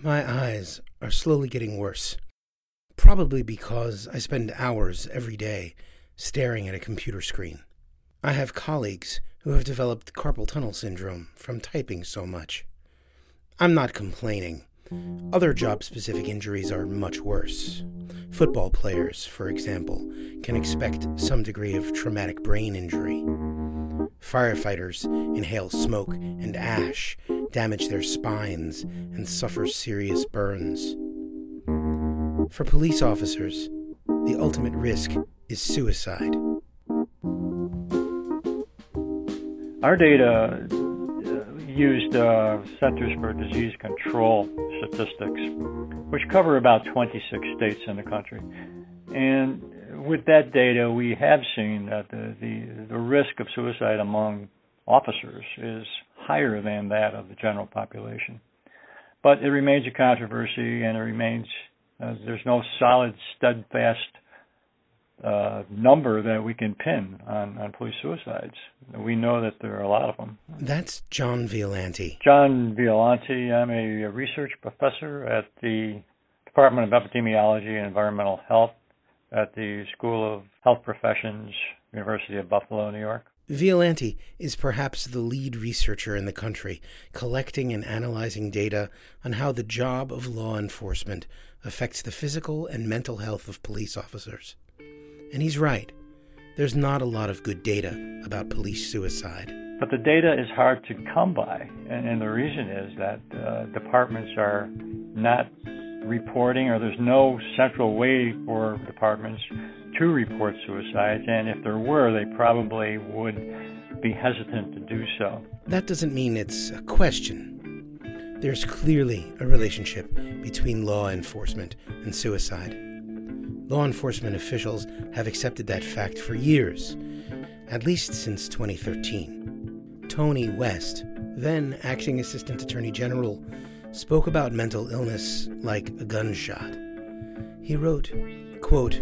My eyes are slowly getting worse. Probably because I spend hours every day staring at a computer screen. I have colleagues who have developed carpal tunnel syndrome from typing so much. I'm not complaining. Other job specific injuries are much worse. Football players, for example, can expect some degree of traumatic brain injury. Firefighters inhale smoke and ash, damage their spines, and suffer serious burns. For police officers, the ultimate risk is suicide. Our data uh, used uh, Centers for Disease Control statistics, which cover about 26 states in the country. And with that data, we have seen that the, the, the risk of suicide among officers is higher than that of the general population. But it remains a controversy, and it remains uh, there's no solid, steadfast uh, number that we can pin on, on police suicides. We know that there are a lot of them. That's John Violanti. John Violanti. I'm a research professor at the Department of Epidemiology and Environmental Health at the School of Health Professions, University of Buffalo, New York. Violanti is perhaps the lead researcher in the country collecting and analyzing data on how the job of law enforcement affects the physical and mental health of police officers. And he's right. There's not a lot of good data about police suicide. But the data is hard to come by. And, and the reason is that uh, departments are not reporting, or there's no central way for departments to report suicides. And if there were, they probably would be hesitant to do so. That doesn't mean it's a question. There's clearly a relationship between law enforcement and suicide. Law enforcement officials have accepted that fact for years, at least since 2013. Tony West, then acting assistant attorney general, spoke about mental illness like a gunshot. He wrote, quote,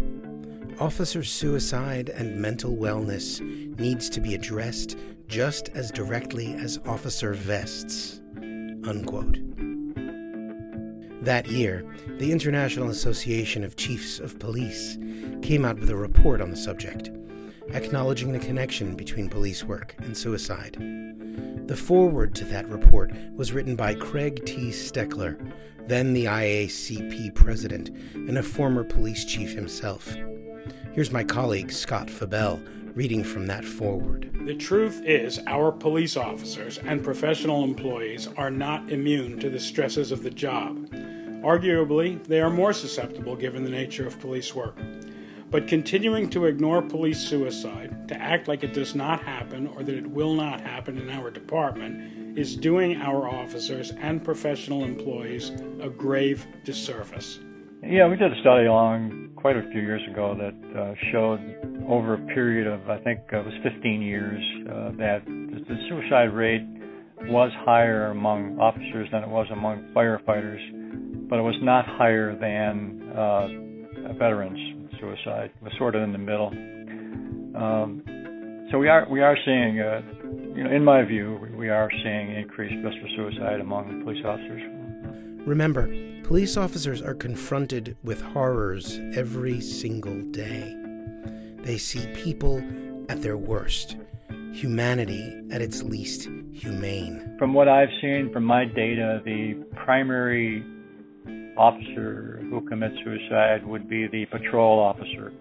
Officer suicide and mental wellness needs to be addressed just as directly as officer vests. Unquote. That year, the International Association of Chiefs of Police came out with a report on the subject, acknowledging the connection between police work and suicide. The foreword to that report was written by Craig T. Steckler, then the IACP president and a former police chief himself. Here's my colleague Scott Fabel reading from that forward. The truth is, our police officers and professional employees are not immune to the stresses of the job. Arguably, they are more susceptible given the nature of police work. But continuing to ignore police suicide, to act like it does not happen or that it will not happen in our department, is doing our officers and professional employees a grave disservice. Yeah, we did a study along quite a few years ago that uh, showed over a period of, I think uh, it was 15 years, uh, that the suicide rate was higher among officers than it was among firefighters, but it was not higher than uh, veterans suicide. It was sort of in the middle. Um, so we are we are seeing, uh, you know, in my view, we are seeing increased risk for suicide among police officers. Remember, police officers are confronted with horrors every single day. They see people at their worst, humanity at its least humane. From what I've seen from my data, the primary officer who commits suicide would be the patrol officer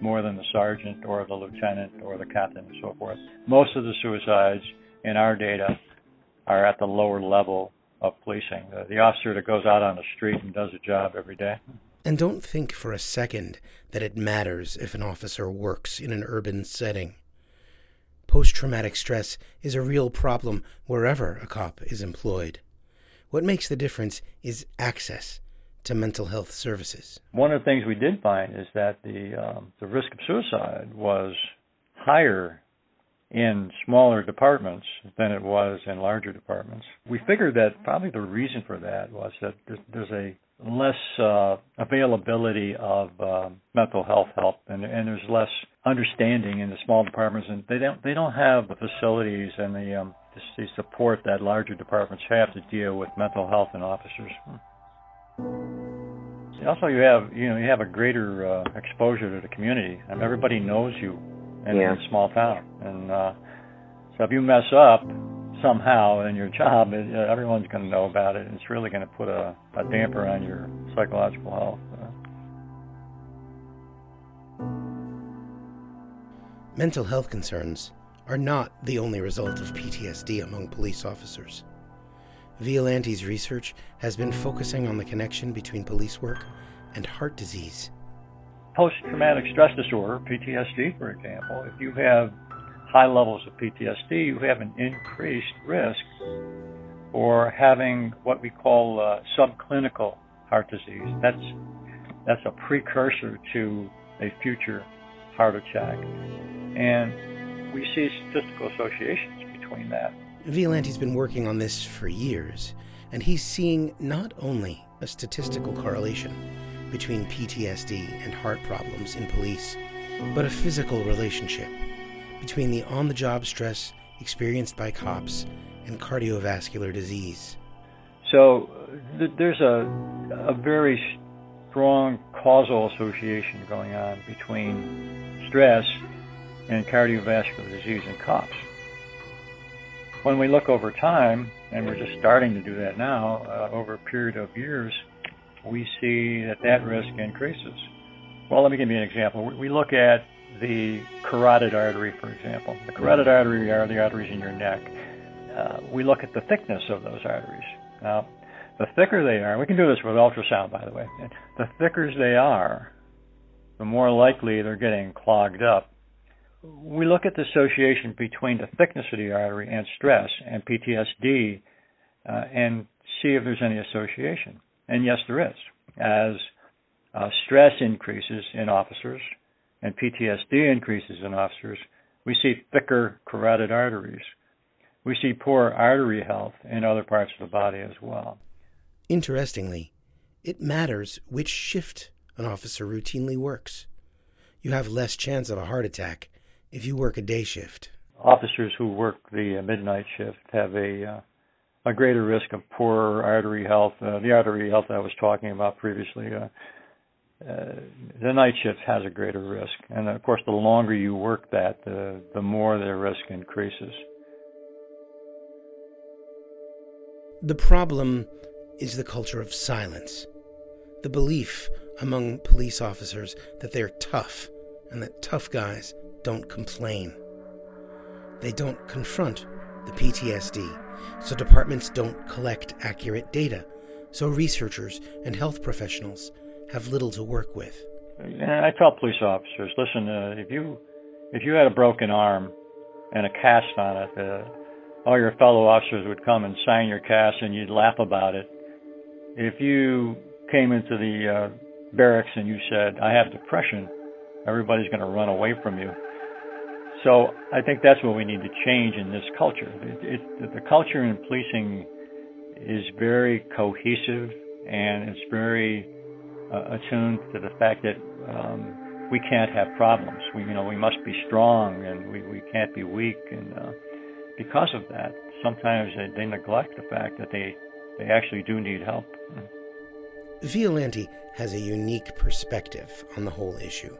more than the sergeant or the lieutenant or the captain and so forth. Most of the suicides in our data are at the lower level of policing. The, the officer that goes out on the street and does a job every day. And don't think for a second that it matters if an officer works in an urban setting. Post traumatic stress is a real problem wherever a cop is employed. What makes the difference is access to mental health services. One of the things we did find is that the um, the risk of suicide was higher in smaller departments than it was in larger departments. We figured that probably the reason for that was that there's, a less uh, availability of uh, mental health help, and, and there's less understanding in the small departments, and they don't they don't have the facilities and the um, the support that larger departments have to deal with mental health and officers. Also, you have you know you have a greater uh, exposure to the community, everybody knows you in Yeah. a small town. And uh, so if you mess up somehow in your job, it, uh, everyone's going to know about it. And it's really going to put a, a damper on your psychological health. Mental health concerns are not the only result of PTSD among police officers. Violanti's research has been focusing on the connection between police work and heart disease. Post-traumatic stress disorder, PTSD, for example, if you have high levels of PTSD, you have an increased risk for having what we call uh, subclinical heart disease. That's that's a precursor to a future heart attack, and we see statistical associations between that. Violanti's been working on this for years, and he's seeing not only a statistical correlation between PTSD and heart problems in police, but a physical relationship between the on the job stress experienced by cops and cardiovascular disease. So th- there's a, a very strong causal association going on between stress and cardiovascular disease in cops. When we look over time, and we're just starting to do that now, uh, over a period of years, we see that that risk increases. Well, let me give you an example. We- look at the carotid artery, for example. The carotid artery are the arteries in your neck. Uh, we look at the thickness of those arteries. Now, the thicker they are, we can do this with ultrasound, by the way. The thicker they are, the more likely they're getting clogged up. We look at the association between the thickness of the artery and stress and PTSD uh, and see if there's any association. And yes, there is. As uh, stress increases in officers and PTSD increases in officers, we see thicker carotid arteries. We see poor artery health in other parts of the body as well. Interestingly, it matters which shift an officer routinely works. You have less chance of a heart attack if you work a day shift. Officers who work the uh, midnight shift have a uh, a greater risk of poor artery health. Uh, the artery health I was talking about previously, uh, uh, the night shift has a greater risk, and of course, the longer you work that, the the more the risk increases. The problem is the culture of silence, the belief among police officers that they're tough and that tough guys don't complain. They don't confront the PTSD, so departments don't collect accurate data, so researchers and health professionals have little to work with. I tell police officers, listen, uh, if you if you had a broken arm and a cast on it, uh, all your fellow officers would come and sign your cast, and you'd laugh about it. If you came into the uh, barracks and you said, "I have depression," everybody's going to run away from you. So I think that's what we need to change in this culture. It, it, the culture in policing is very cohesive and it's very uh, attuned to the fact that um, we can't have problems. We, you know, we must be strong and we, we can't be weak. And uh, because of that, sometimes they, they neglect the fact that they they actually do need help. Violanti has a unique perspective on the whole issue.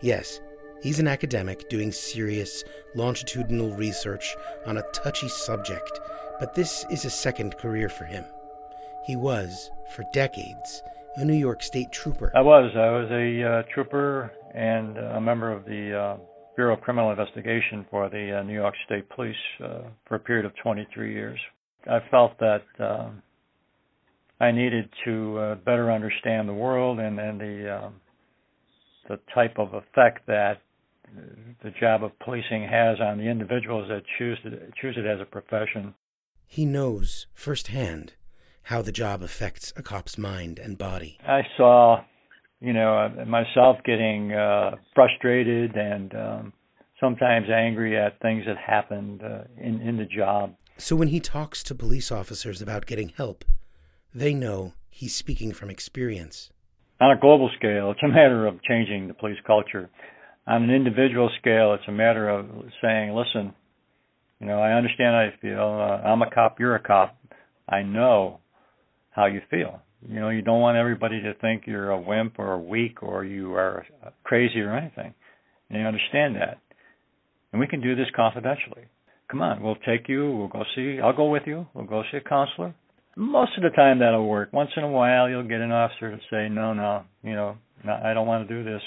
Yes, he's an academic doing serious, longitudinal research on a touchy subject, but this is a second career for him. He was, for decades, a New York State trooper. I was. I was a uh, trooper and a member of the uh, Bureau of Criminal Investigation for the uh, New York State Police uh, for a period of 23 years. I felt that um, I needed to uh, better understand the world and, and the um, the type of effect that the job of policing has on the individuals that choose to, choose it as a profession. He knows firsthand how the job affects a cop's mind and body. I saw, you know, myself getting uh, frustrated and um, sometimes angry at things that happened uh, in in the job. So when he talks to police officers about getting help, they know he's speaking from experience. On a global scale, it's a matter of changing the police culture. On an individual scale, it's a matter of saying, listen, you know, I understand how you feel. Uh, I'm a cop, you're a cop. I know how you feel. You know, you don't want everybody to think you're a wimp or weak or you are crazy or anything. And you understand that. And we can do this confidentially. Come on, we'll take you, we'll go see, I'll go with you, we'll go see a counselor. Most of the time that'll work. Once in a while you'll get an officer to say, no, no, you know, no, I don't want to do this.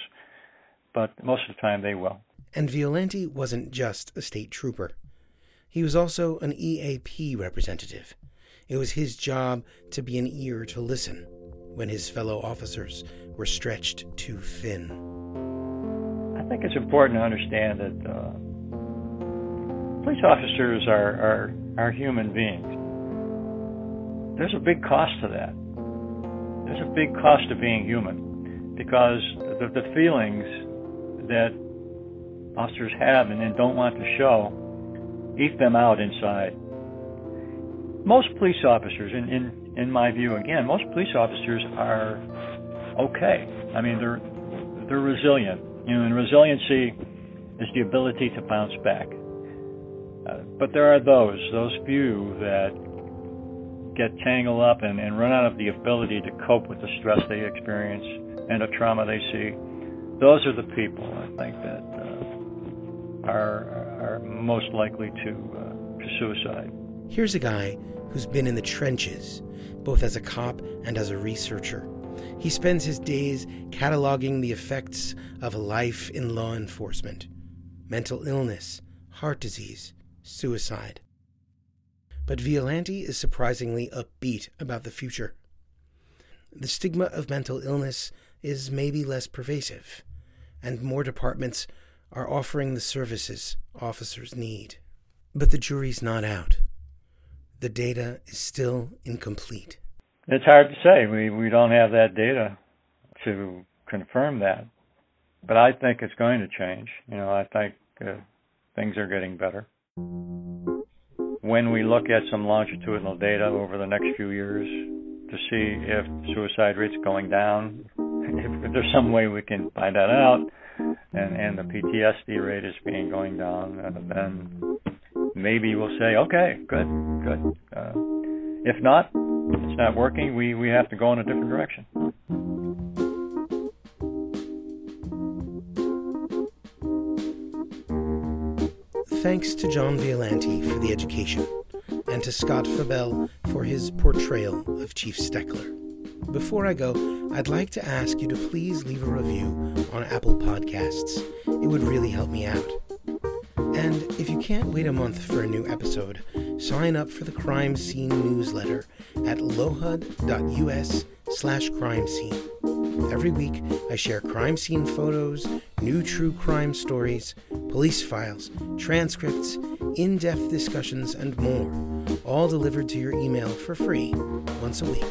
But most of the time they will. And Violanti wasn't just a state trooper. He was also an EAP representative. It was his job to be an ear to listen when his fellow officers were stretched too thin. I think it's important to understand that uh, police officers are, are, are human beings. There's a big cost to that. There's a big cost to being human because the, the feelings that officers have and then don't want to show eat them out inside. Most police officers, in, in, in my view, again, most police officers are okay. I mean, they're they're resilient. You know, and resiliency is the ability to bounce back. Uh, but there are those, those few that get tangled up and, and run out of the ability to cope with the stress they experience and the trauma they see. Those are the people I think that uh, are are most likely to uh, to suicide. Here's a guy who's been in the trenches, both as a cop and as a researcher. He spends his days cataloging the effects of life in law enforcement mental illness, heart disease, suicide. But Violanti is surprisingly upbeat about the future. The stigma of mental illness is maybe less pervasive, and more departments are offering the services officers need. But the jury's not out. The data is still incomplete. It's hard to say. We we don't have that data to confirm that. But I think it's going to change. You know, I think uh, things are getting better. When we look at some longitudinal data over the next few years to see if suicide rates going down, if there's some way we can find that out, and and the PTSD rate is being going down, then maybe we'll say, okay, good, good. Uh, if not, it's not working. We we have to go in a different direction. Thanks to John Violanti for the education, and to Scott Fabel for his portrayal of Chief Steckler. Before I go, I'd like to ask you to please leave a review on Apple Podcasts. It would really help me out. And if you can't wait a month for a new episode, sign up for the Crime Scene newsletter at lohud.us slash crime scene. Every week, I share crime scene photos, new true crime stories, police files, transcripts, in depth discussions, and more, all delivered to your email for free once a week.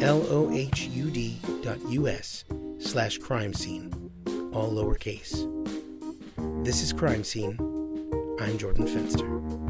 lohud dot us slash crime scene, all lowercase. This is Crime Scene. I'm Jordan Fenster.